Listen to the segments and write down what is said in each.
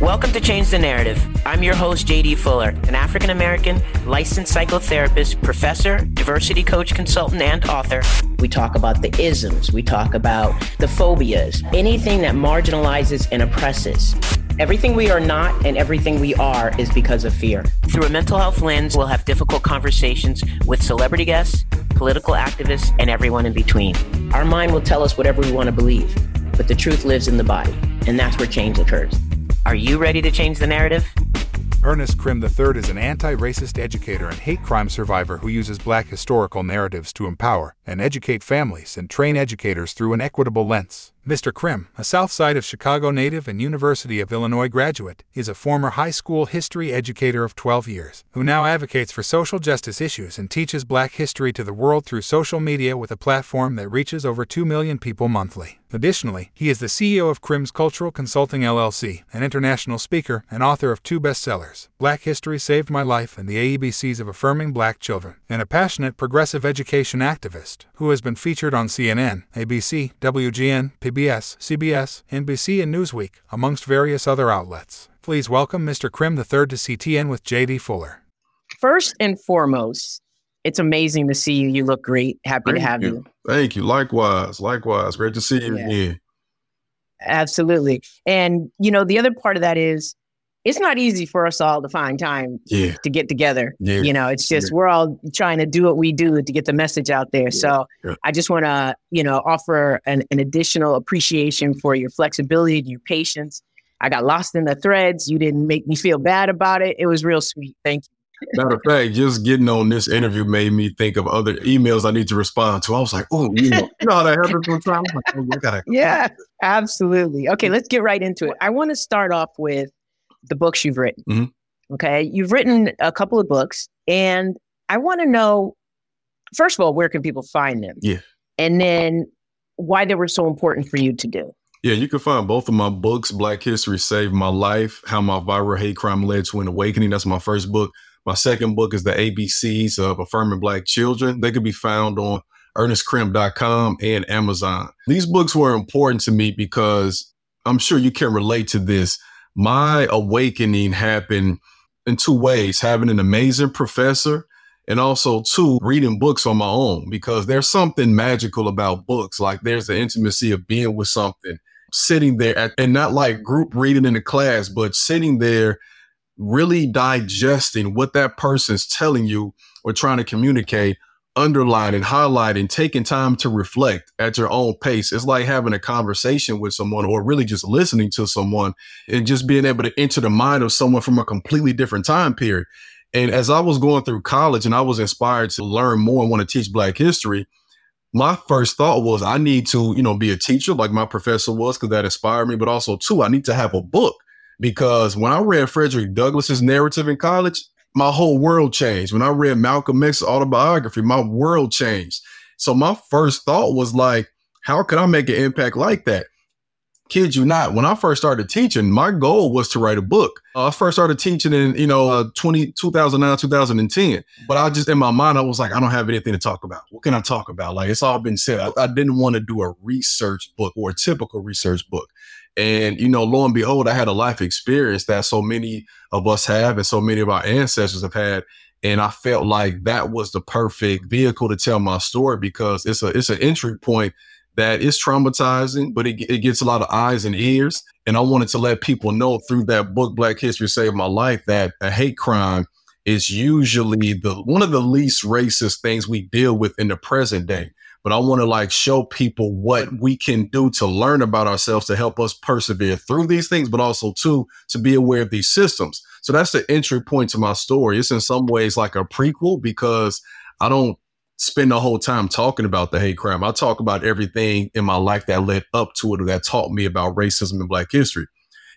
Welcome to Change the Narrative. I'm your host, JD Fuller, an African American licensed psychotherapist, professor, diversity coach, consultant, and author. We talk about the isms, we talk about the phobias, anything that marginalizes and oppresses. Everything we are not and everything we are is because of fear. Through a mental health lens, we'll have difficult conversations with celebrity guests, political activists, and everyone in between. Our mind will tell us whatever we want to believe, but the truth lives in the body, and that's where change occurs. Are you ready to change the narrative? Ernest Crim III is an anti racist educator and hate crime survivor who uses black historical narratives to empower and educate families and train educators through an equitable lens. Mr. Crim, a South Side of Chicago native and University of Illinois graduate, is a former high school history educator of 12 years, who now advocates for social justice issues and teaches black history to the world through social media with a platform that reaches over 2 million people monthly. Additionally, he is the CEO of Crim's Cultural Consulting LLC, an international speaker, and author of two bestsellers Black History Saved My Life and the ABCs of Affirming Black Children, and a passionate progressive education activist who has been featured on CNN, ABC, WGN, PBS, CBS, NBC, and Newsweek, amongst various other outlets. Please welcome Mr. Crim III to CTN with JD Fuller. First and foremost, it's amazing to see you. You look great. Happy Thank to have you. you. Thank you. Likewise. Likewise. Great to see you Yeah. again. Absolutely. And, you know, the other part of that is it's not easy for us all to find time Yeah. to get together. Yeah. You know, it's just we're all trying to do what we do to get the message out there. So yeah. I just want to, you know, offer an, an additional appreciation for your flexibility and your patience. I got lost in the threads. You didn't make me feel bad about it. It was real sweet. Thank you. Matter of fact, just getting on this interview made me think of other emails I need to respond to. I was like, oh, you know, you know how that happens sometimes. I'm like, oh, I gotta Yeah, absolutely. Okay, let's get right into it. I want to start off with the books you've written. Mhm. Okay, you've written a couple of books, and I want to know first of all, where can people find them? Yeah. And then why they were so important for you to do. Yeah, you can find both of my books. Black History Saved My Life, How My Viral Hate Crime Led to an Awakening. That's my first book. My second book is The ABCs of Affirming Black Children. They can be found on ernestcrim.com and Amazon. These books were important to me because I'm sure you can relate to this. My awakening happened in two ways having an amazing professor and also two reading books on my own because there's something magical about books like there's the intimacy of being with something sitting there at, and not like group reading in a class but sitting there really digesting what that person's telling you or trying to communicate underlining highlighting taking time to reflect at your own pace it's like having a conversation with someone or really just listening to someone and just being able to enter the mind of someone from a completely different time period and as I was going through college and I was inspired to learn more and want to teach Black history, my first thought was I need to, you know, be a teacher like my professor was because that inspired me. But also, too, I need to have a book because when I read Frederick Douglass's narrative in college, my whole world changed. When I read Malcolm X's autobiography, my world changed. So my first thought was like, how could I make an impact like that? Kid you not, when I first started teaching, my goal was to write a book. Uh, I first started teaching in, you know, uh, 20, 2009, 2010. But I just, in my mind, I was like, I don't have anything to talk about. What can I talk about? Like, it's all been said. I, I didn't want to do a research book or a typical research book. And, you know, lo and behold, I had a life experience that so many of us have and so many of our ancestors have had. And I felt like that was the perfect vehicle to tell my story because it's a, it's an entry point that is traumatizing, but it, it gets a lot of eyes and ears. And I wanted to let people know through that book, Black History Saved My Life, that a hate crime is usually the one of the least racist things we deal with in the present day. But I want to like show people what we can do to learn about ourselves to help us persevere through these things, but also too to be aware of these systems. So that's the entry point to my story. It's in some ways like a prequel because I don't spend the whole time talking about the hate crime. I talk about everything in my life that led up to it or that taught me about racism and black history.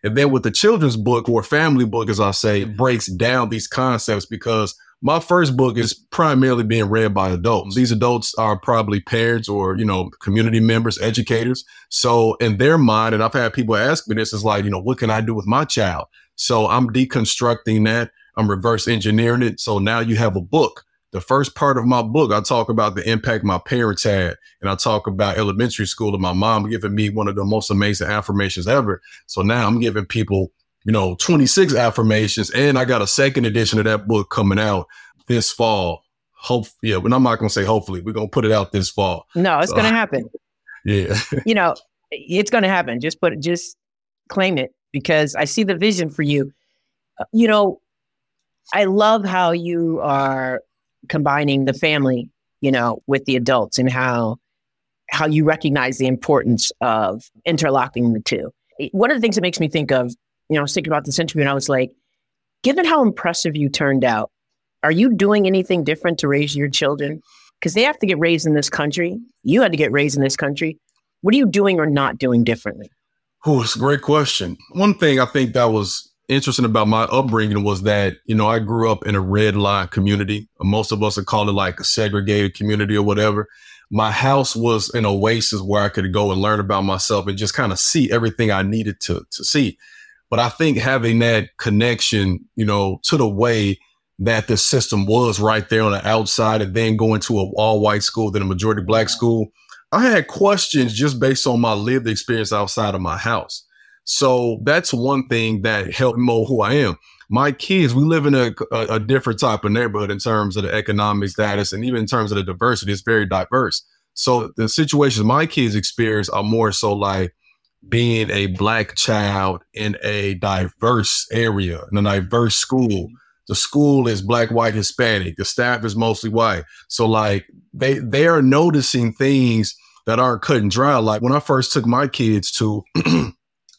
And then with the children's book or family book, as I say, it mm-hmm. breaks down these concepts because my first book is primarily being read by adults. These adults are probably parents or, you know, community members, educators. So in their mind, and I've had people ask me this, is like, you know, what can I do with my child? So I'm deconstructing that. I'm reverse engineering it. So now you have a book the first part of my book, I talk about the impact my parents had, and I talk about elementary school and my mom giving me one of the most amazing affirmations ever. So now I'm giving people you know, 26 affirmations. And I got a second edition of that book coming out this fall. Hope, yeah, but I'm not going to say hopefully. We're going to put it out this fall. No, it's so, going to happen. Yeah. you know, it's going to happen. Just put it, just claim it because I see the vision for you. Uh, you know, I love how you are combining the family, you know, with the adults and how how you recognize the importance of interlocking the two. One of the things that makes me think of, you know, I was thinking about this interview and I was like, given how impressive you turned out, are you doing anything different to raise your children? Because they have to get raised in this country. You had to get raised in this country. What are you doing or not doing differently? Oh, it's a great question. One thing I think that was interesting about my upbringing was that, you know, I grew up in a red line community. Most of us would call it like a segregated community or whatever. My house was an oasis where I could go and learn about myself and just kind of see everything I needed to, to see. But I think having that connection, you know, to the way that the system was right there on the outside and then going to a all white school, then a majority black school, I had questions just based on my lived experience outside of my house. So that's one thing that helped mold who I am. My kids, we live in a, a, a, different type of neighborhood in terms of the economic status and even in terms of the diversity. It's very diverse. So the situations my kids experience are more so like being a black child in a diverse area, in a diverse school. Mm-hmm. The school is black, white, Hispanic. The staff is mostly white. So like they they are noticing things that aren't cut and dry. Like when I first took my kids to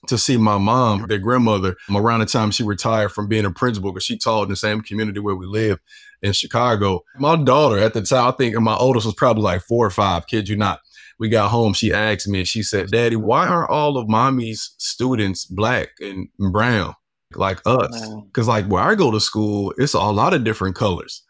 to see my mom, their grandmother, around the time she retired from being a principal, because she taught in the same community where we live in Chicago. My daughter at the time, I think my oldest was probably like four or five, kid you not. We got home, she asked me, and she said, Daddy, why aren't all of mommy's students black and brown like us? Because, like, where I go to school, it's a lot of different colors.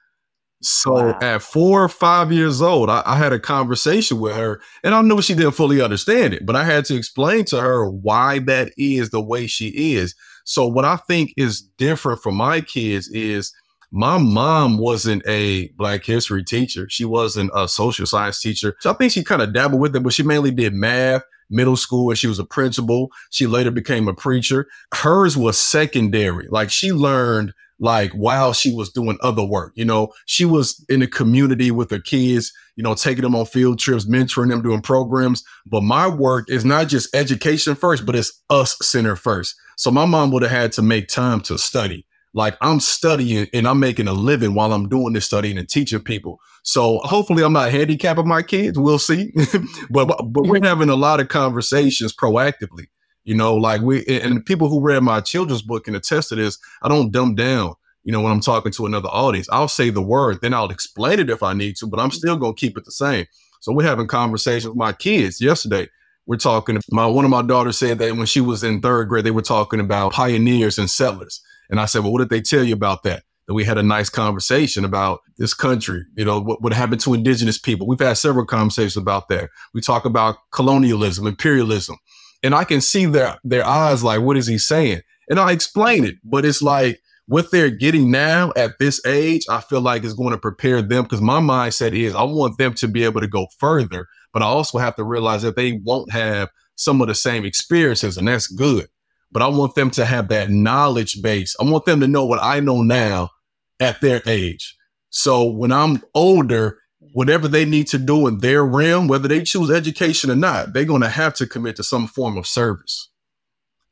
So wow. at four or five years old, I, I, had a conversation with her, and I knew she didn't fully understand it, but I had to explain to her why that is the way she is. So what I think is different for my kids is my mom wasn't a Black history teacher. She wasn't a social science teacher. So I think she kind of dabbled with it, but she mainly did math middle school and she was a principal. She later became a preacher. Hers was secondary. Like she learned like while she was doing other work. You know, she was in the community with her kids, you know, taking them on field trips, mentoring them, doing programs. But my work is not just education first, but it's us center first. So my mom would have had to make time to study. Like I'm studying and I'm making a living while I'm doing this studying and teaching people. So hopefully I'm not handicapping my kids. We'll see. but but we're having a lot of conversations proactively you know, like we and people who read my children's book can attest to this. I don't dumb down. You know, when I'm talking to another audience, I'll say the word, then I'll explain it if I need to, but I'm still gonna keep it the same. So we're having conversations with my kids yesterday. We're talking. My one of my daughters said that when she was in third grade, they were talking about pioneers and settlers. And I said, well, what did they tell you about that? That we had a nice conversation about this country, you know, what, what happened to indigenous people. We've had several conversations about that. We talk about colonialism, imperialism and I can see their their eyes like, what is he saying? And I explain it, but it's like what they're getting now at this age, I feel like is going to prepare them because my mindset is I want them to be able to go further, but I also have to realize that they won't have some of the same experiences, and that's good. But I want them to have that knowledge base. I want them to know what I know now at their age. So when I'm older, whatever they need to do in their realm, whether they choose education or not, they're going to have to commit to some form of service.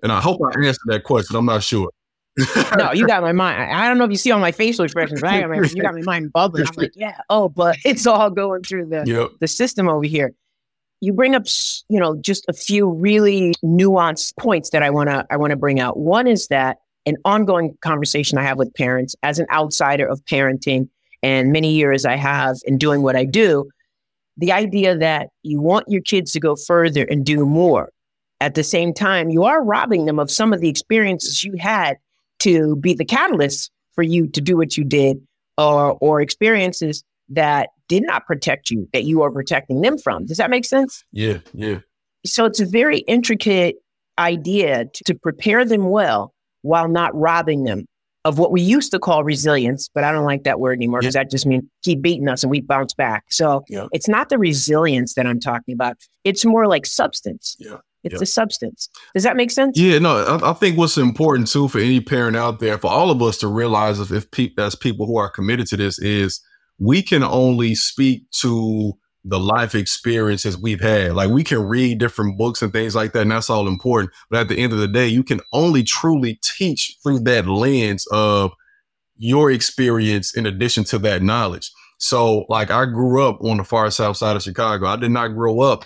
And I hope I answered that question. I'm not sure. no, you got my mind. I don't know if you see all my facial expressions, but I got my, you got my mind bubbling. I'm like, yeah, oh, but it's all going through the yep. the system over here. You bring up, you know, just a few really nuanced points that I wanna I wanna bring out. One is that an ongoing conversation I have with parents as an outsider of parenting and many years I have in doing what I do, the idea that you want your kids to go further and do more. At the same time, you are robbing them of some of the experiences you had to be the catalyst for you to do what you did or or experiences that did not protect you that you are protecting them from. Does that make sense? Yeah, yeah. So it's a very intricate idea to, to prepare them well while not robbing them of what we used to call resilience, but I don't like that word anymore because yeah. that just means keep beating us and we bounce back. So yeah. it's not the resilience that I'm talking about. It's more like substance. Yeah. It's yep. the substance. Does that make sense? Yeah, no, I, I, think what's important too for any parent out there, for all of us to realize if, if pe- as people who are committed to this is we can only speak to the life experiences we've had. Like we can read different books and things like that, and that's all important. But at the end of the day, you can only truly teach through that lens of your experience in addition to that knowledge. So, like, I grew up on the far south side of Chicago. I did not grow up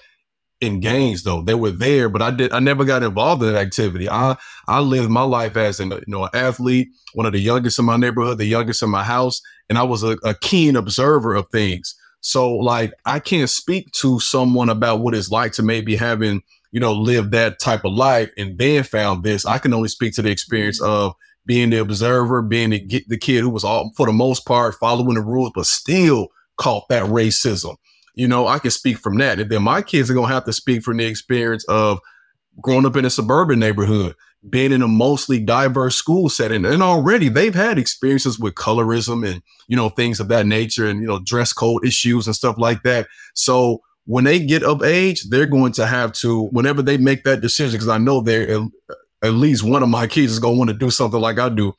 in gangs though. They were there, but I did I never got involved in that activity. I I lived my life as an you know an athlete, one of the youngest in my neighborhood, the youngest in my house, and I was a, a keen observer of things. So like I can't speak to someone about what it's like to maybe having, you know, lived that type of life and then found this. I can only speak to the experience mm-hmm. of being the observer, being the, the kid who was all, for the most part, following the rules, but still caught that racism. You know, I can speak from that. And then my kids are going to have to speak from the experience of growing up in a suburban neighborhood, being in a mostly diverse school setting. And already they've had experiences with colorism and, you know, things of that nature and, you know, dress code issues and stuff like that. So when they get of age, they're going to have to, whenever they make that decision, because I know they're at least one of my kids is going to want to do something like I do.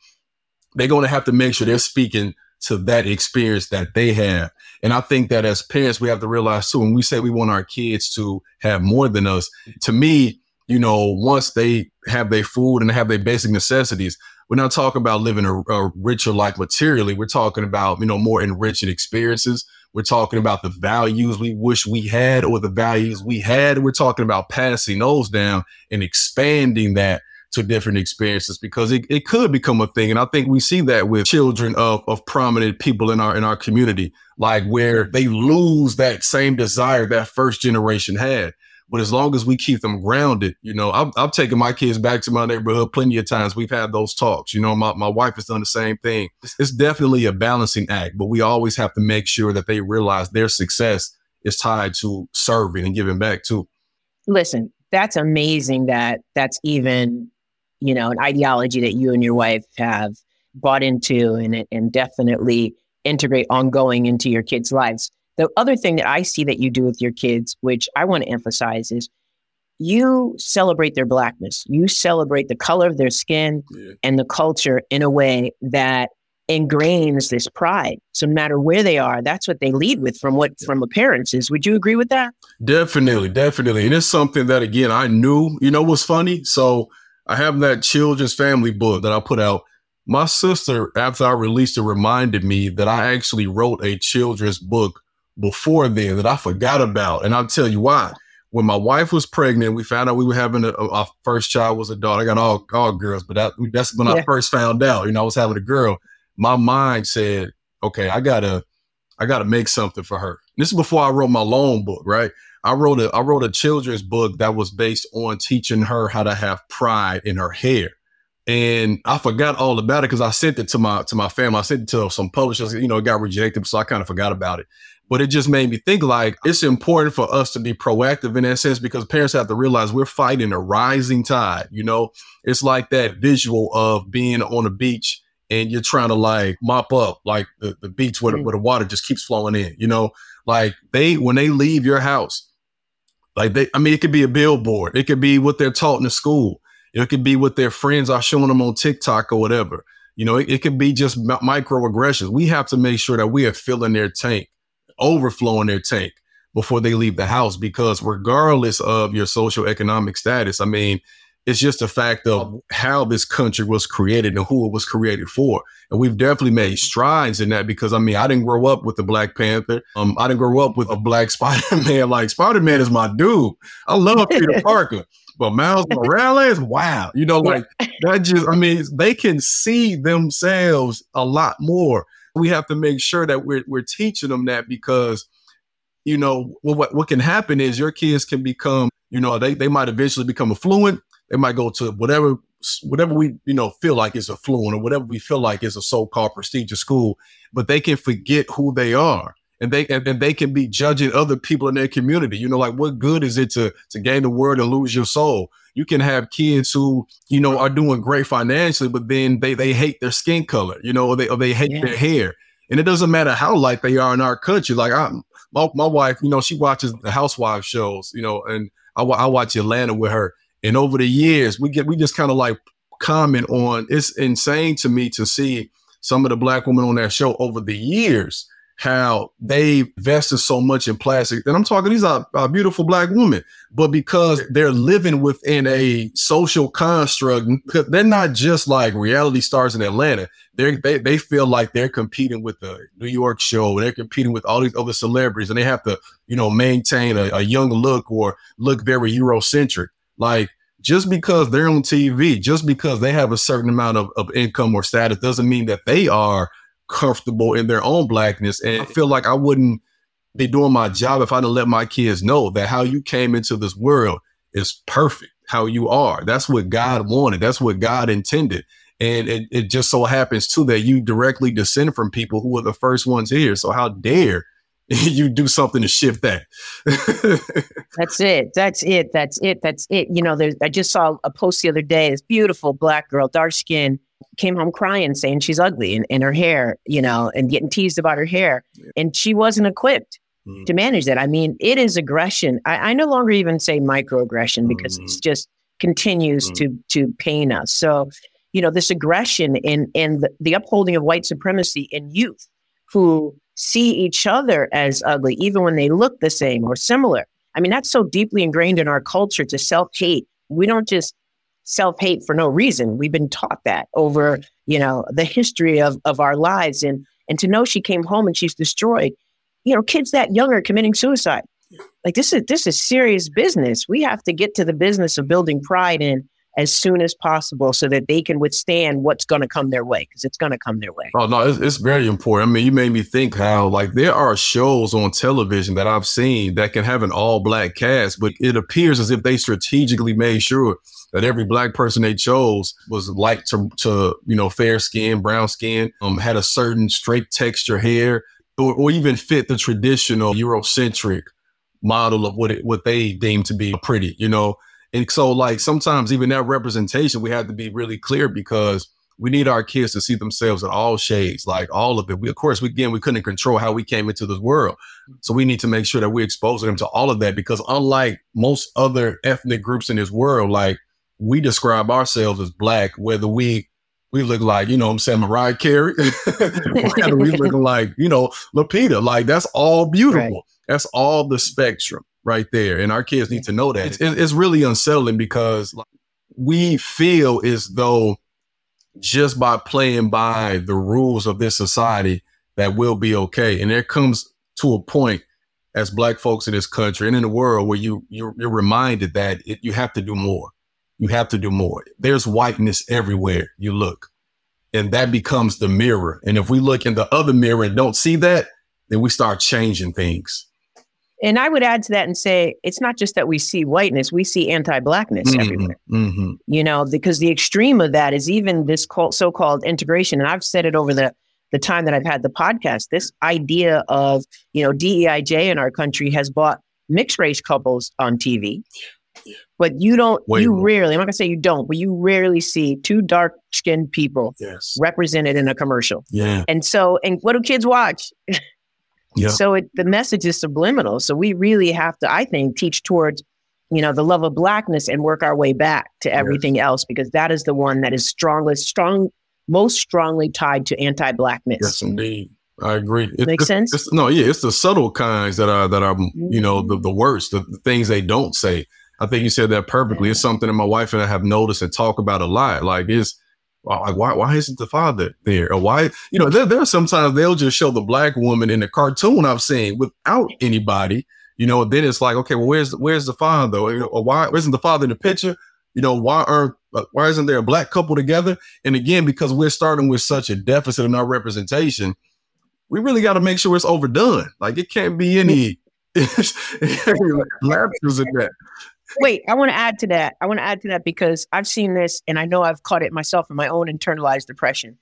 They're going to have to make sure they're speaking to that experience that they have. And I think that as parents, we have to realize too, when we say we want our kids to have more than us, to me, you know, once they have their food and have their basic necessities, we're not talking about living a, a richer life materially. We're talking about, you know, more enriching experiences. We're talking about the values we wish we had or the values we had. We're talking about passing those down and expanding that to different experiences because it, it could become a thing. And I think we see that with children of, of prominent people in our in our community, like where they lose that same desire that first generation had. But as long as we keep them grounded, you know, I've, taken my kids back to my neighborhood plenty of times. We've had those talks. You know, my, my wife has done the same thing. It's, it's definitely a balancing act, but we always have to make sure that they realize their success is tied to serving and giving back too. Listen, that's amazing that that's even you know, an ideology that you and your wife have bought into and, and definitely integrate ongoing into your kids' lives. The other thing that I see that you do with your kids, which I want to emphasize, is you celebrate their blackness. You celebrate the color of their skin yeah. and the culture in a way that ingrains this pride. So no matter where they are, that's what they lead with from what from appearances. Would you agree with that? Definitely, definitely. And it's something that again I knew, you know what's funny? So I have that children's family book that I put out. My sister, after I released it, reminded me that I actually wrote a children's book before then that I forgot about. And I'll tell you why. When my wife was pregnant, we found out we were having a, our first child was a daughter. I got all, all girls, but that, that's when yeah. I first found out, you know, I was having a girl. My mind said, okay, I gotta, I gotta make something for her. This is before I wrote my loan book, right? I wrote a I wrote a children's book that was based on teaching her how to have pride in her hair. And I forgot all about it because I sent it to my to my family. I sent it to some publishers, you know, it got rejected, so I kind of forgot about it. But it just made me think like it's important for us to be proactive in that sense because parents have to realize we're fighting a rising tide. You know, it's like that visual of being on a beach and you're trying to like mop up like the, the beach where, mm-hmm. where the water just keeps flowing in, you know, like they when they leave your house, like they, I mean, it could be a billboard. It could be what they're taught in the school. It could be what their friends are showing them on TikTok or whatever. You know, it, it could be just microaggressions. We have to make sure that we are filling their tank, overflowing their tank before they leave the house. Because regardless of your social economic status, I mean, it's just a fact of how this country was created and who it was created for. And we've definitely made strides in that because I mean, I didn't grow up with the Black Panther. Um, I didn't grow up with a black Spider-Man. Like Spider-Man is my dude. I love Peter Parker. But Miles Morales, wow. You know, like that just, I mean, they can see themselves a lot more. We have to make sure that we're, we're teaching them that because, you know, what, what can happen is your kids can become, you know, they, they might eventually become affluent they might go to whatever whatever we you know feel like is affluent or whatever we feel like is a so-called prestigious school, but they can forget who they are. And they and, and they can be judging other people in their community. You know, like what good is it to to gain the world and lose your soul? You can have kids who, you know, are doing great financially, but then they they hate their skin color, you know, or they or they hate yeah. their hair. And it doesn't matter how light they are in our country. Like I, my, my wife, you know, she watches the housewife shows, you know, and I, I watch Atlanta with her, and over the years, we get we just kind of like comment on. It's insane to me to see some of the black women on that show over the years how they invested so much in plastic. And I'm talking, these are, are, beautiful black women, but because they're living within a social construct, they're not just like reality stars in Atlanta. They're, they they feel like they're competing with the New York show. They're competing with all these other celebrities, and they have to, you know, maintain a, a young look or look very Eurocentric. Like just because they're on TV, just because they have a certain amount of, of income or status, doesn't mean that they are comfortable in their own blackness. And I feel like I wouldn't be doing my job if I didn't let my kids know that how you came into this world is perfect, how you are. That's what God wanted. That's what God intended. And it, it just so happens too that you directly descend from people who were the first ones here. So how dare you do something to shift that. That's it. That's it. That's it. That's it. You know, there's I just saw a post the other day, this beautiful black girl, dark skin, came home crying saying she's ugly and, and her hair, you know, and getting teased about her hair. Yeah. And she wasn't equipped mm. to manage that. I mean, it is aggression. I, I no longer even say microaggression because mm. it's just continues mm. to to pain us. So, you know, this aggression and and the, the upholding of white supremacy in youth who see each other as ugly, even when they look the same or similar. I mean, that's so deeply ingrained in our culture to self hate. We don't just self hate for no reason. We've been taught that over, you know, the history of, of our lives. And, and to know she came home and she's destroyed, you know, kids that young are committing suicide. Like this is this is serious business. We have to get to the business of building pride in as soon as possible so that they can withstand what's going to come their way because it's going to come their way. Oh no, it's, it's, very important. I mean, you made me think how like there are shows on television that I've seen that can have an all black cast, but it appears as if they strategically made sure that every black person they chose was like to, to you know fair skin, brown skin, um, had a certain straight texture hair, or, or even fit the traditional Eurocentric model of what it what they deem to be pretty, you know. And so like sometimes even that representation we have to be really clear because we need our kids to see themselves in all shades, like all of it. We, of course, we, again, we couldn't control how we came into this world. So we need to make sure that we expose them to all of that because unlike most other ethnic groups in this world, like we describe ourselves as black, whether we we look like, you know I'm saying, Mariah Carey, whether we look like, you know, Lupita. Like that's all beautiful. Right. That's all the spectrum right there. And our kids need to know that. It's, it's really unsettling because we feel as though just by playing by the rules of this society that we'll be okay. And there comes to a point as black folks in this country and in the world where you you're, you're reminded that it, you have to do more. You have to do more. There's whiteness everywhere you look. And that becomes the mirror. And if we look in the other mirror and don't see that, then we start changing things. And I would add to that and say it's not just that we see whiteness, we see anti blackness mm-hmm, everywhere. Mm-hmm. You know, because the extreme of that is even this so called integration. And I've said it over the, the time that I've had the podcast this idea of, you know, DEIJ in our country has bought mixed race couples on TV. But you don't, Way you more. rarely, I'm not gonna say you don't, but you rarely see two dark skinned people yes. represented in a commercial. Yeah. And so, and what do kids watch? yeah. So it, the message is subliminal. So we really have to, I think, teach towards, you know, the love of blackness and work our way back to everything yes. else because that is the one that is strongest, strong, most strongly tied to anti-blackness. Yes, indeed. I agree. It, Makes sense. no, yeah, it's the subtle kinds that are that are you know the, the worst, the, the things they don't say. I think you said that perfectly. It's something that my wife and I have noticed and talk about a lot. Like, is like why why isn't the father there? Or why you know there there are sometimes they'll just show the black woman in the cartoon I've seen without anybody. You know, then it's like okay, well where's where's the father? Or why isn't the father in the picture? You know, why aren't uh, why isn't there a black couple together? And again, because we're starting with such a deficit in our representation, we really got to make sure it's overdone. Like it can't be any lapses in that. Wait, I want to add to that. I want to add to that because I've seen this and I know I've caught it myself in my own internalized depression.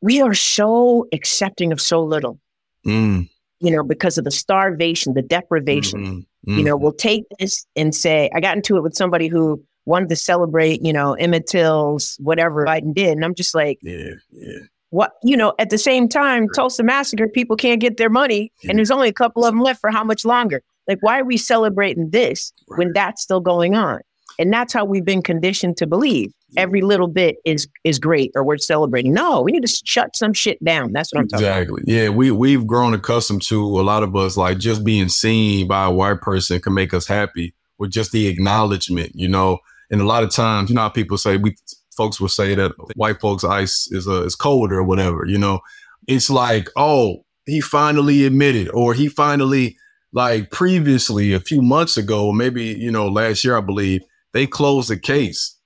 We are so accepting of so little. Mm. You know, because of the starvation, the deprivation. Mm-hmm. Mm-hmm. You know, we'll take this and say, I got into it with somebody who wanted to celebrate, you know, Emmett Till's whatever Biden did. And I'm just like, yeah, yeah. What you know, at the same time, Tulsa massacre, people can't get their money, and there's only a couple of them left for how much longer? Like, why are we celebrating this when that's still going on? And that's how we've been conditioned to believe. Every little bit is is great or we're celebrating. No, we need to shut some shit down. That's what I'm talking exactly. about. Yeah, we we've grown accustomed to a lot of us like just being seen by a white person can make us happy with just the acknowledgement, you know. And a lot of times, you know how people say we folks will say that white folks ice is uh, is colder or whatever, you know. It's like, oh, he finally admitted or he finally like previously a few months ago, maybe, you know, last year I believe, they closed the case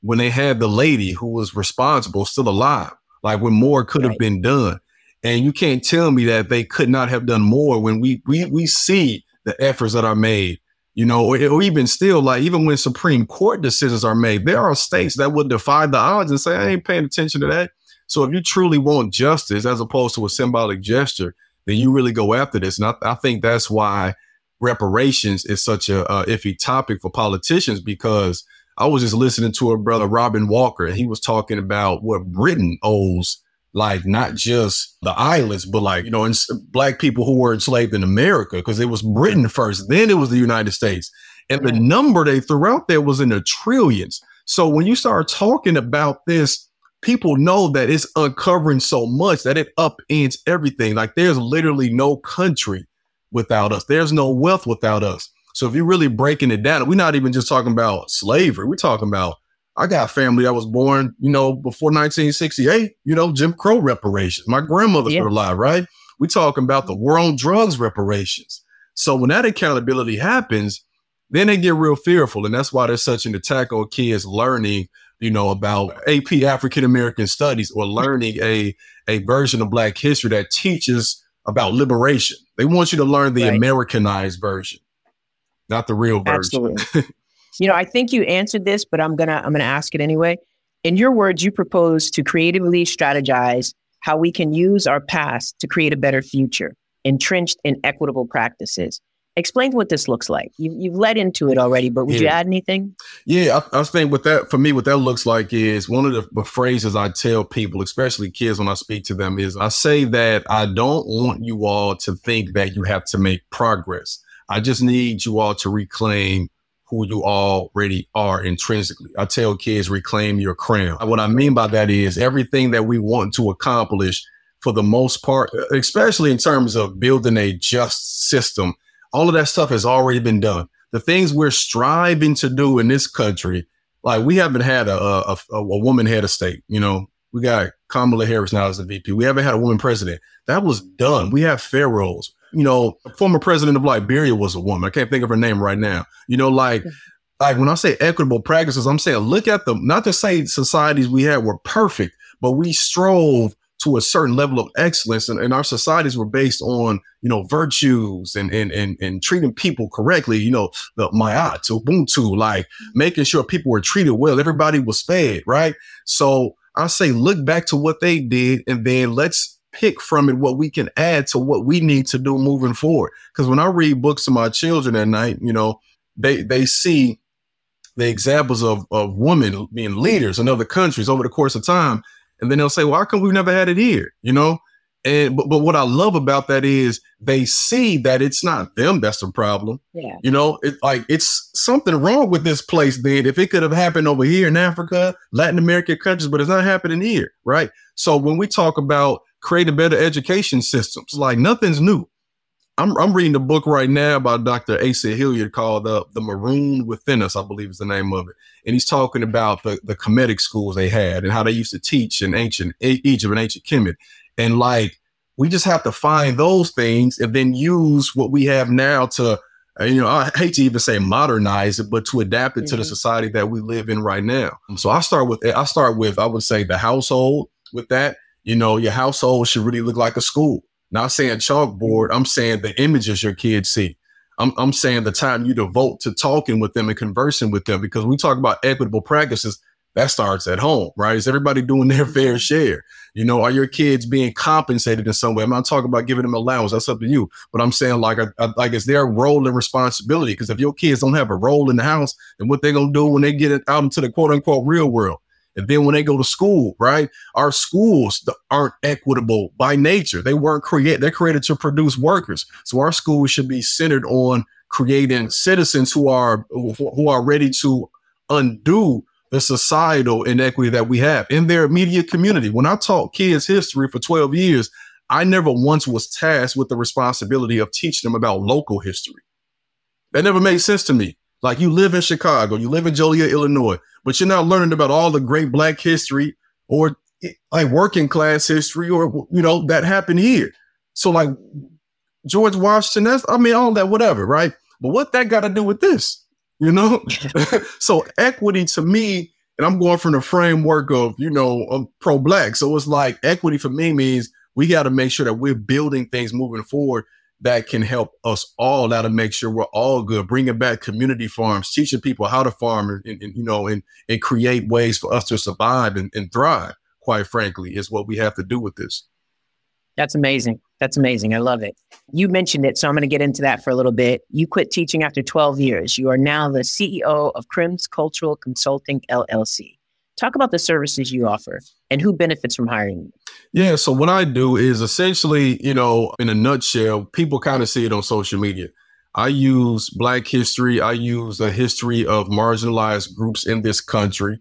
when they had the lady who was responsible still alive, like when more could have right. been done. And you can't tell me that they could not have done more when we we we see the efforts that are made, you know, or, or even still, like even when Supreme Court decisions are made, there are states that would defy the odds and say, I ain't paying attention to that. So if you truly want justice as opposed to a symbolic gesture, then you really go after this. And I, I think that's why reparations is such a, iffy topic for politicians because I was just listening to a brother, Robin Walker, and he was talking about what Britain owes, like not just the islands, but like, you know, and black people who were enslaved in America, because it was Britain first, then it was the United States. And the number they threw out there was in the trillions. So when you start talking about this, people know that it's uncovering so much that it upends everything. Like there's literally no country without us. There's no wealth without us. So if you're really breaking it down, we're not even just talking about slavery. We're talking about I got family that was born, you know, before 1968, you know, Jim Crow reparations. My grandmother's yeah. alive, right? We're talking about the war on drugs reparations. So when that accountability happens, then they get real fearful. And that's why there's such an attack on kids learning, you know, about AP African American studies or learning a, a version of Black history that teaches about liberation. They want you to learn the right. Americanized version, not the real version. Absolutely. you know, I think you answered this, but I'm gonna I'm gonna ask it anyway. In your words, you propose to creatively strategize how we can use our past to create a better future, entrenched in equitable practices. Explain what this looks like. You, you've led into it already, but would yeah. you add anything? Yeah, I, I, think what that for me, what that looks like is one of the, the phrases I tell people, especially kids, when I speak to them, is I say that I don't want you all to think that you have to make progress. I just need you all to reclaim who you already are intrinsically. I tell kids, reclaim your crown. What I mean by that is everything that we want to accomplish for the most part, especially in terms of building a just system all of that stuff has already been done. The things we're striving to do in this country, like we haven't had a, a, a, a woman head of state. You know, we got Kamala Harris now as the VP. We haven't had a woman president. That was done. We have pharaohs. You know, former president of Liberia was a woman. I can't think of her name right now. You know, like like when I say equitable practices, I'm saying look at them. Not to say societies we had were perfect, but we strove to a certain level of excellence and, and, our societies were based on you know virtues and and and, and treating people correctly you know the ma'at ubuntu like making sure people were treated well everybody was fed right? So i say look back to what they did and then let's pick from it what we can add to what we need to do moving forward. Because when i read books to my children at night you know they they see the examples of, of women being leaders in other countries over the course of time and then they'll say, well, how come we've never had it here? You know? And but, but what I love about that is they see that it's not them that's the problem. Yeah. You know, it like it's something wrong with this place then. If it could have happened over here in Africa, Latin American countries, but it's not happening here, right? So when we talk about creating better education systems, like nothing's new. I'm, I'm reading a book right now by Dr. Asa Hilliard called uh, The Maroon Within Us, I believe is the name of it. And he's talking about the, the Kemetic schools they had and how they used to teach in ancient Egypt and ancient Kemet. And like, we just have to find those things and then use what we have now to, uh, you know, I hate to even say modernize it, but to adapt it mm-hmm. to the mm-hmm. society that we live in right now. So I start with, I start with, I would say the household with that. You know, your household should really look like a school not saying chalkboard. I'm saying the images your kids see. I'm, I'm saying the time you devote to talking with them and conversing with them because we talk about equitable practices that starts at home, right? Is everybody doing their fair share? You know, are your kids being compensated in some way? I'm not talking about giving them allowance. That's up to you. But I'm saying like, like it's their role and responsibility. Because if your kids don't have a role in the house, then what they're gonna do when they get out into the quote unquote real world? And then when they go to school, right? Our schools aren't equitable by nature. They weren't created, they're created to produce workers. So our schools should be centered on creating citizens who are who are ready to undo the societal inequity that we have in their immediate community. When I taught kids history for 12 years, I never once was tasked with the responsibility of teaching them about local history. That never made sense to me. Like you live in Chicago, you live in Joliet, Illinois, but you're not learning about all the great black history or like working class history or you know that happened here. So like George Washington, that's I mean all that whatever, right? But what that got to do with this? You know? so equity to me, and I'm going from the framework of, you know, um, pro black. So it's like equity for me means we got to make sure that we're building things moving forward that can help us all out to make sure we're all good, bringing back community farms, teaching people how to farm and, and you know, and, and create ways for us to survive and, and thrive, quite frankly, is what we have to do with this. That's amazing. That's amazing. I love it. You mentioned it, so I'm going to get into that for a little bit. You quit teaching after 12 years. You are now the CEO of Crim's Cultural Consulting LLC. Talk about the services you offer and who benefits from hiring you. Yeah, so what I do is essentially, you know, in a nutshell, people kind of see it on social media. I use Black history, I use the history of marginalized groups in this country,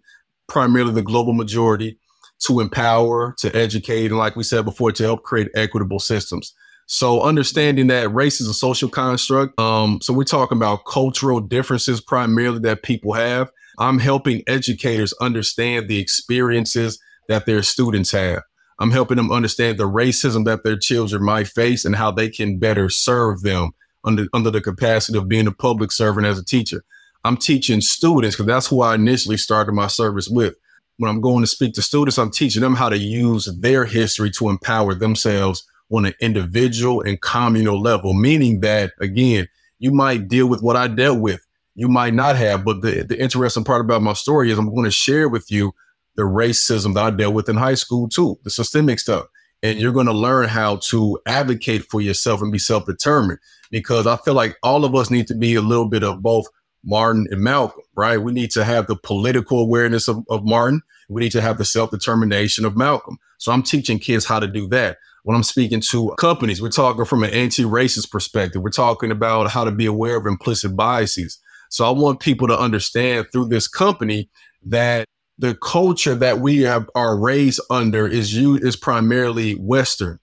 primarily the global majority to empower, to educate, and like we said before, to help create equitable systems. So understanding that race is a social construct. Um, so we're talking about cultural differences primarily that people have. I'm helping educators understand the experiences that their students have. I'm helping them understand the racism that their children might face and how they can better serve them under, under the capacity of being a public servant as a teacher. I'm teaching students because that's who I initially started my service with when I'm going to speak to students, I'm teaching them how to use their history to empower themselves on an individual and communal level, meaning that, again, you might deal with what I dealt with. You might not have, but the, the interesting part about my story is I'm going to share with you the racism that I dealt with in high school too, the systemic stuff. And you're going to learn how to advocate for yourself and be self determined because I feel like all of us need to be a little bit of both Martin and Malcolm, right? We need to have the political awareness of, of Martin. We need to have the self determination of Malcolm. So I'm teaching kids how to do that. When I'm speaking to companies, we're talking from an anti racist perspective. We're talking about how to be aware of implicit biases. So I want people to understand through this company that the culture that we have, are raised under is you is primarily Western.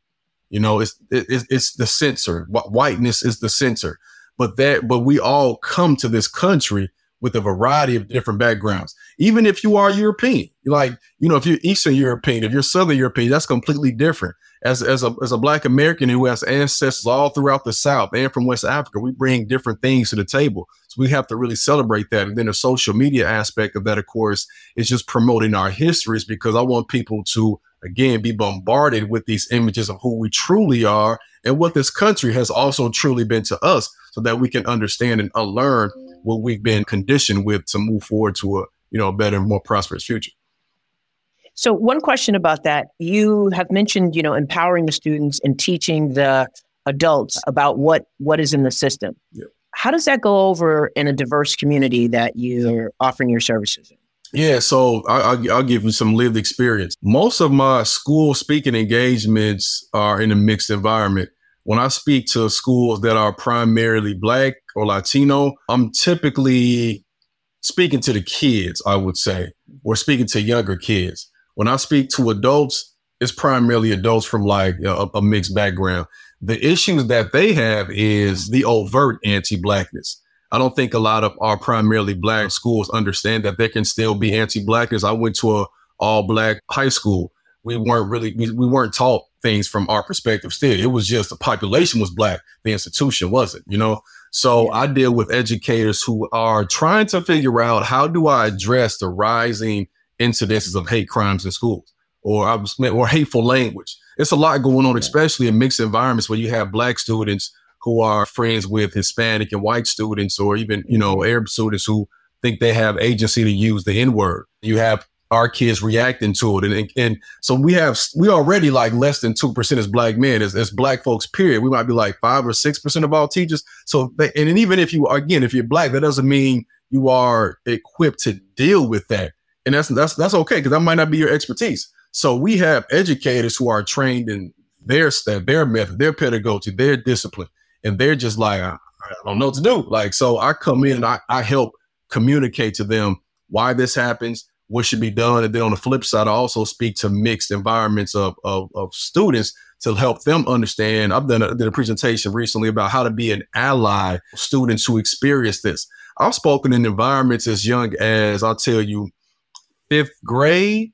You know, it's, it's, it's the censor. Whiteness is the censor but that, but we all come to this country with a variety of different backgrounds. Even if you are European, like, you know, if you're Eastern European, if you're Southern European, that's completely different. As, as a, as a black American who has ancestors all throughout the South and from West Africa, we bring different things to the table. So we have to really celebrate that. And then the social media aspect of that, of course, is just promoting our histories because I want people to, again, be bombarded with these images of who we truly are and what this country has also truly been to us so that we can understand and unlearn what we've been conditioned with to move forward to a you know a better, more prosperous future. So one question about that, you have mentioned, you know, empowering the students and teaching the adults about what what is in the system. Yep. How does that go over in a diverse community that you're offering your services in? Yeah, so I, will give you some lived experience. Most of my school speaking engagements are in a mixed environment when I speak to schools that are primarily black or Latino, I'm typically speaking to the kids, I would say, or speaking to younger kids. When I speak to adults, it's primarily adults from like a, a mixed background. The issues that they have is the overt anti-blackness. I don't think a lot of our primarily black schools understand that there can still be anti-blackness. I went to a all black high school. We weren't really we, we weren't taught things from our perspective still. It was just the population was black, the institution wasn't, you know? So I deal with educators who are trying to figure out how do I address the rising incidences of hate crimes in schools or or hateful language. It's a lot going on, especially in mixed environments where you have black students who are friends with Hispanic and white students, or even you know mm-hmm. Arab students who think they have agency to use the N word. You have our kids reacting to it. And, and so we have, we already like less than 2% as black men, as, as black folks, period. We might be like five or 6% of all teachers. So, they, and even if you, again, if you're black, that doesn't mean you are equipped to deal with that. And that's, that's, that's okay. Cause that might not be your expertise. So we have educators who are trained in their stuff, their method, their pedagogy, their discipline. And they're just like, I don't know what to do. Like, so I come in and I, I help communicate to them why this happens, what should be done. And then on the flip side, I also speak to mixed environments of, of, of students to help them understand. I've done a, did a presentation recently about how to be an ally students who experience this. I've spoken in environments as young as I'll tell you, fifth grade,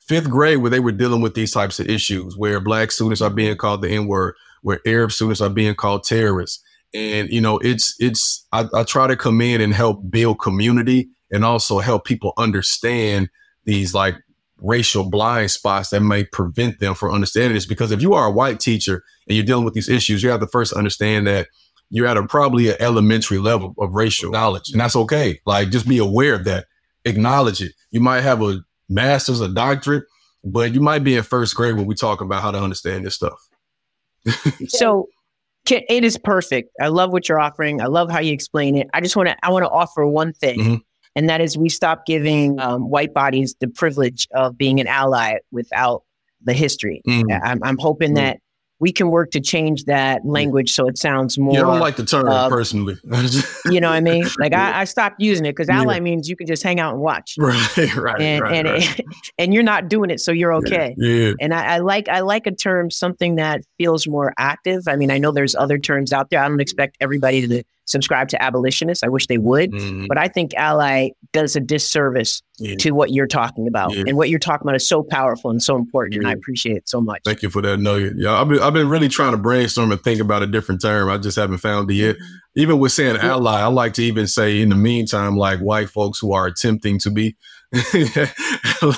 fifth grade, where they were dealing with these types of issues, where black students are being called the N word, where Arab students are being called terrorists. And you know, it's it's I, I try to come in and help build community and also help people understand these like racial blind spots that may prevent them from understanding this. Because if you are a white teacher and you're dealing with these issues, you have to first understand that you're at a probably an elementary level of racial knowledge, and that's okay. Like just be aware of that, acknowledge it. You might have a master's, a doctorate, but you might be in first grade when we talk about how to understand this stuff. so it is perfect. I love what you're offering. I love how you explain it. I just want to I want to offer one thing. Mm-hmm and that is we stop giving um, white bodies the privilege of being an ally without the history. Mm. I'm, I'm, hoping mm. that we can work to change that language so it sounds more. You don't like the term uh, personally. you know what I mean? Like yeah. I, I, stopped using it because ally yeah. means you can just hang out and watch. Right, right, and, right, and, right. and you're not doing it, so you're okay. Yeah. yeah. And I, I, like I like a term something that feels more active. I mean, I know there's other terms out there. I don't expect everybody to subscribe to abolitionists. I wish they would, mm-hmm. but I think ally does a disservice yeah. to what you're talking about, yeah. and what you're talking about is so powerful and so important, yeah. and I appreciate it so much. Thank you for that nugget. Yeah, I've been I've been really trying to brainstorm and think about a different term. I just haven't found it yet. Mm-hmm. Even with saying ally, I like to even say in the meantime, like white folks who are attempting to be. I,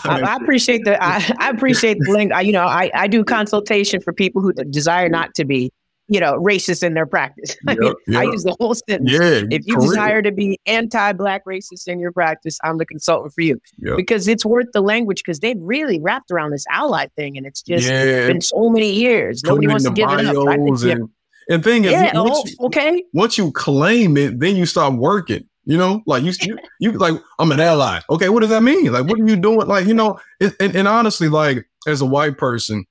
I, appreciate the I, I appreciate the link. I, you know, I, I do consultation for people who desire not to be you know, racist in their practice. I, mean, I use the whole sentence. Yeah, if you desire to be anti-black racist in your practice, I'm the consultant for you because it's worth the language because they've really wrapped around this ally thing, and it's just yeah. been so many years. Nobody wants to give it up. Think, and, and thing is, yeah, once, oh, you, okay. once you claim it, then you stop working. You know, like you, you, you, like I'm an ally. Okay, what does that mean? Like, what are you doing? Like, you know, and, and honestly, like as a white person,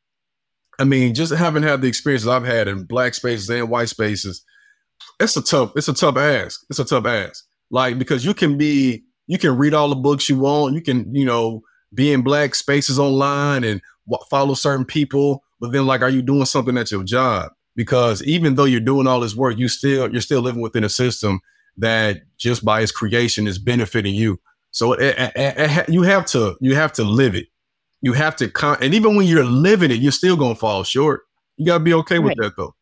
I mean, just having had the experiences I've had in black spaces and white spaces, it's a tough, it's a tough ask. It's a tough ask. Like, because you can be, you can read all the books you want, you can, you know, be in black spaces online and follow certain people, but then like, are you doing something at your job? Because even though you're doing all this work, you still, you're still living within a system that just by its creation is benefiting you. So it, it, it, you have to, you have to live it you have to con- and even when you're living it, you're still gonna fall short. You gotta be okay right. with that though.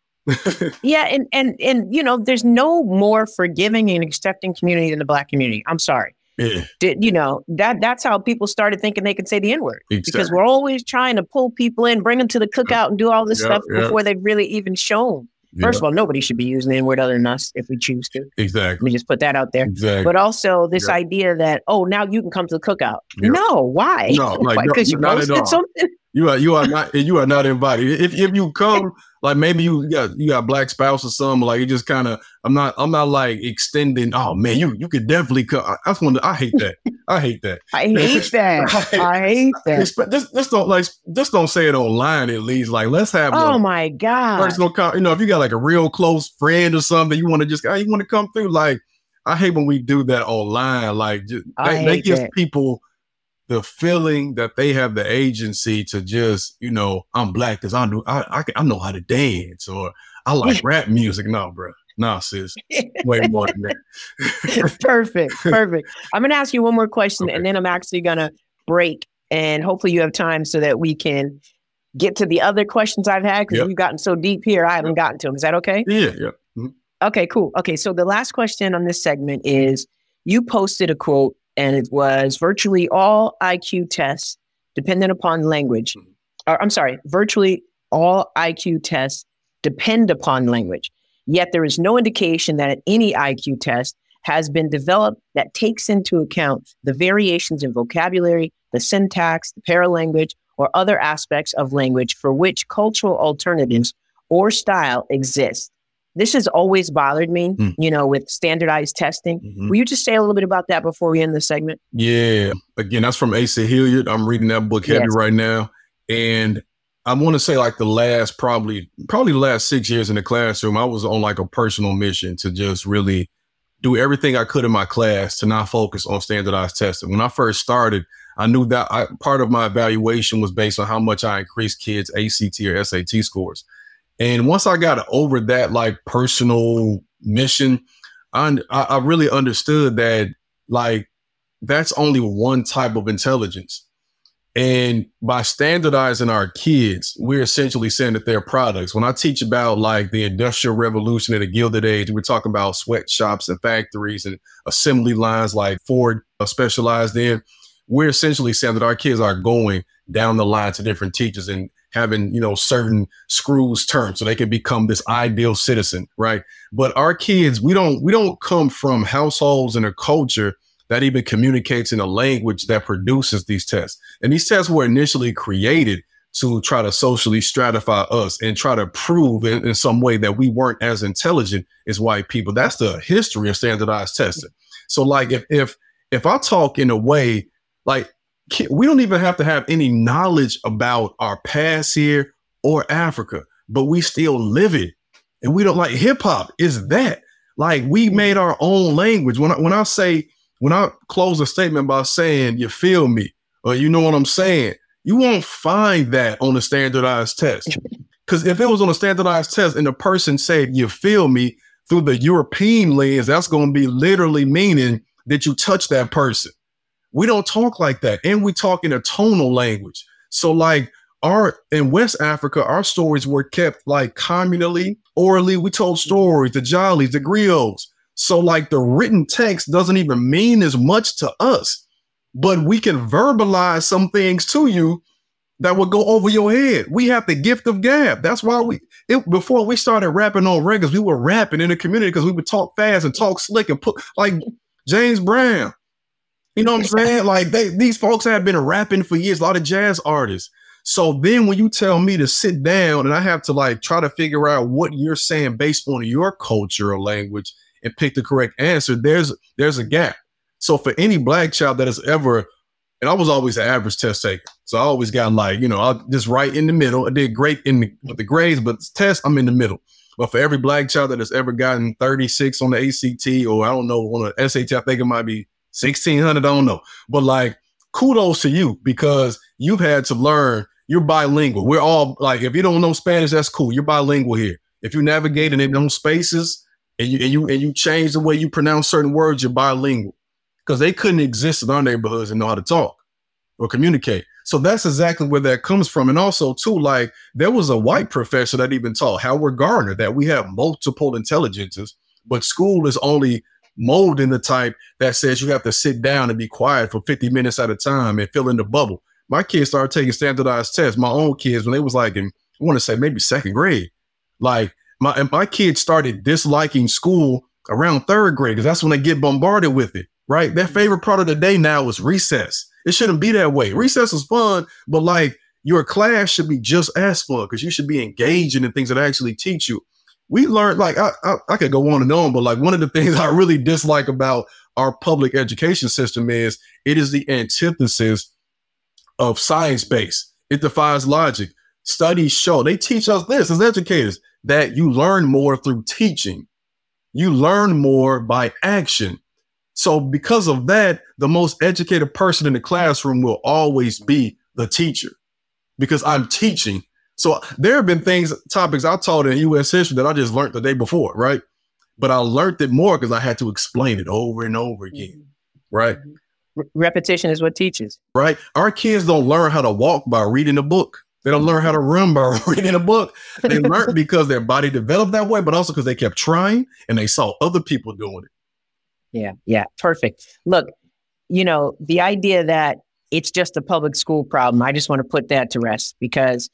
yeah, and and and you know, there's no more forgiving and accepting community than the black community. I'm sorry. Yeah. Did, you know that that's how people started thinking they could say the N word exactly. because we're always trying to pull people in, bring them to the cookout, and do all this yep, stuff yep. before they've really even shown First of all, nobody should be using the N word other than us if we choose to. Exactly. Let me just put that out there. Exactly. But also this idea that oh now you can come to the cookout. No, why? No, like because no, you posted something. You are you are not you are not invited. If if you come, like maybe you got you got black spouse or something, like it just kind of I'm not I'm not like extending. Oh man, you you could definitely come. I, I want to. I hate that. I hate that. I hate that. I hate that. Just, just don't like just don't say it online at least. Like let's have. Oh my god. Personal, you know, if you got like a real close friend or something, you want to just, oh, you want to come through. Like I hate when we do that online. Like just, they, they give people the feeling that they have the agency to just, you know, I'm black because I know I, I, I know how to dance or I like rap music. No, bro. No, sis. Way more than that. perfect. Perfect. I'm gonna ask you one more question okay. and then I'm actually gonna break and hopefully you have time so that we can get to the other questions I've had because yep. we've gotten so deep here. I haven't gotten to them. Is that okay? Yeah, yeah. Mm-hmm. Okay, cool. Okay, so the last question on this segment is you posted a quote and it was virtually all IQ tests dependent upon language. Mm-hmm. Or, I'm sorry, virtually all IQ tests depend upon language. Yet there is no indication that any IQ test has been developed that takes into account the variations in vocabulary, the syntax, the paralanguage, or other aspects of language for which cultural alternatives or style exist. This has always bothered me, mm. you know, with standardized testing. Mm-hmm. Will you just say a little bit about that before we end the segment? Yeah. Again, that's from Asa Hilliard. I'm reading that book heavy yes. right now. And I want to say like the last probably probably the last six years in the classroom, I was on like a personal mission to just really do everything I could in my class to not focus on standardized testing. When I first started, I knew that I, part of my evaluation was based on how much I increased kids' ACT or SAT scores. And once I got over that like personal mission, I, I really understood that like that's only one type of intelligence. And by standardizing our kids, we're essentially saying that they're products. When I teach about like the industrial revolution and the Gilded Age, we're talking about sweatshops and factories and assembly lines like Ford uh, specialized in. We're essentially saying that our kids are going down the line to different teachers and having, you know, certain screws turned so they can become this ideal citizen, right? But our kids, we don't we don't come from households and a culture that even communicates in a language that produces these tests. And these tests were initially created to try to socially stratify us and try to prove in, in, some way that we weren't as intelligent as white people. That's the history of standardized testing. So like if if if I talk in a way like we don't even have to have any knowledge about our past here or Africa, but we still live it. And we don't like hip hop is that. Like we mm-hmm. made our own language. When I, when I say when I close a statement by saying, you feel me, or you know what I'm saying, you won't find that on a standardized test. Because if it was on a standardized test and the person said, you feel me, through the European lens, that's going to be literally meaning that you touch that person. We don't talk like that. And we talk in a tonal language. So, like, our in West Africa, our stories were kept like communally, orally. We told stories, the jalis, the griots. So, like, the written text doesn't even mean as much to us, but we can verbalize some things to you that will go over your head. We have the gift of gab. That's why we, it, before we started rapping on records, we were rapping in the community because we would talk fast and talk slick and put like James Brown. You know what I'm saying? Like they, these folks have been rapping for years, a lot of jazz artists. So then when you tell me to sit down and I have to like try to figure out what you're saying based on your culture or language and pick the correct answer, there's there's a gap. So for any black child that has ever, and I was always an average test taker, so I always got like you know I just right in the middle. I did great in the, the grades, but test I'm in the middle. But for every black child that has ever gotten 36 on the ACT or I don't know on the SAT, I think it might be 1600. I don't know, but like kudos to you because you've had to learn. You're bilingual. We're all like, if you don't know Spanish, that's cool. You're bilingual here. If you're navigating in those spaces, and you and you and you change the way you pronounce certain words, you're bilingual. Because they couldn't exist in our neighborhoods and know how to talk or communicate. So that's exactly where that comes from. And also, too, like there was a white professor that even taught Howard Gardner that we have multiple intelligences, but school is only molding the type that says you have to sit down and be quiet for 50 minutes at a time and fill in the bubble. My kids started taking standardized tests. My own kids, when they was like in, I want to say maybe second grade, like my my kids started disliking school around third grade because that's when they get bombarded with it. Right, their mm-hmm. favorite part of the day now is recess. It shouldn't be that way. Recess is fun, but like your class should be just as fun because you should be engaging in things that actually teach you. We learned like I, I, I could go on and on, but like one of the things I really dislike about our public education system is it is the antithesis of science based. It defies logic. Studies show they teach us this as educators that you learn more through teaching. You learn more by action. So, because of that, the most educated person in the classroom will always be the teacher because I'm teaching. So, there have been things, topics I taught in US history that I just learned the day before, right? But I learned it more because I had to explain it over and over again, mm-hmm. right? Repetition is what teaches. Right. Our kids don't learn how to walk by reading a book. They don't learn how to run by reading a book. They learned because their body developed that way, but also because they kept trying and they saw other people doing it. Yeah, yeah, perfect. Look, you know, the idea that it's just a public school problem, I just want to put that to rest because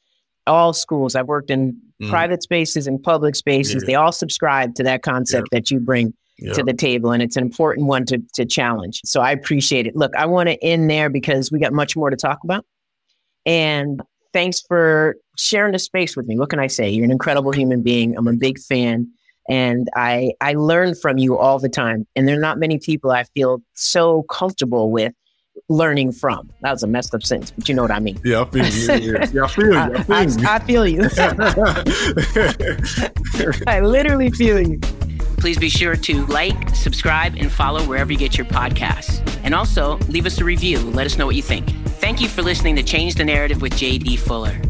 all schools, I've worked in mm. private spaces and public spaces, yeah. they all subscribe to that concept yeah. that you bring yeah. to the table. And it's an important one to, to challenge. So I appreciate it. Look, I want to end there because we got much more to talk about. And thanks for sharing the space with me. What can I say? You're an incredible human being. I'm a big fan. And I I learn from you all the time. And there are not many people I feel so comfortable with learning from. That was a messed up sentence, but you know what I mean. Yeah, I feel you. Yeah, yeah I feel you. I feel you. I, I feel you. I literally feel you. Please be sure to like, subscribe, and follow wherever you get your podcasts. And also leave us a review. Let us know what you think. Thank you for listening to Change the Narrative with JD Fuller.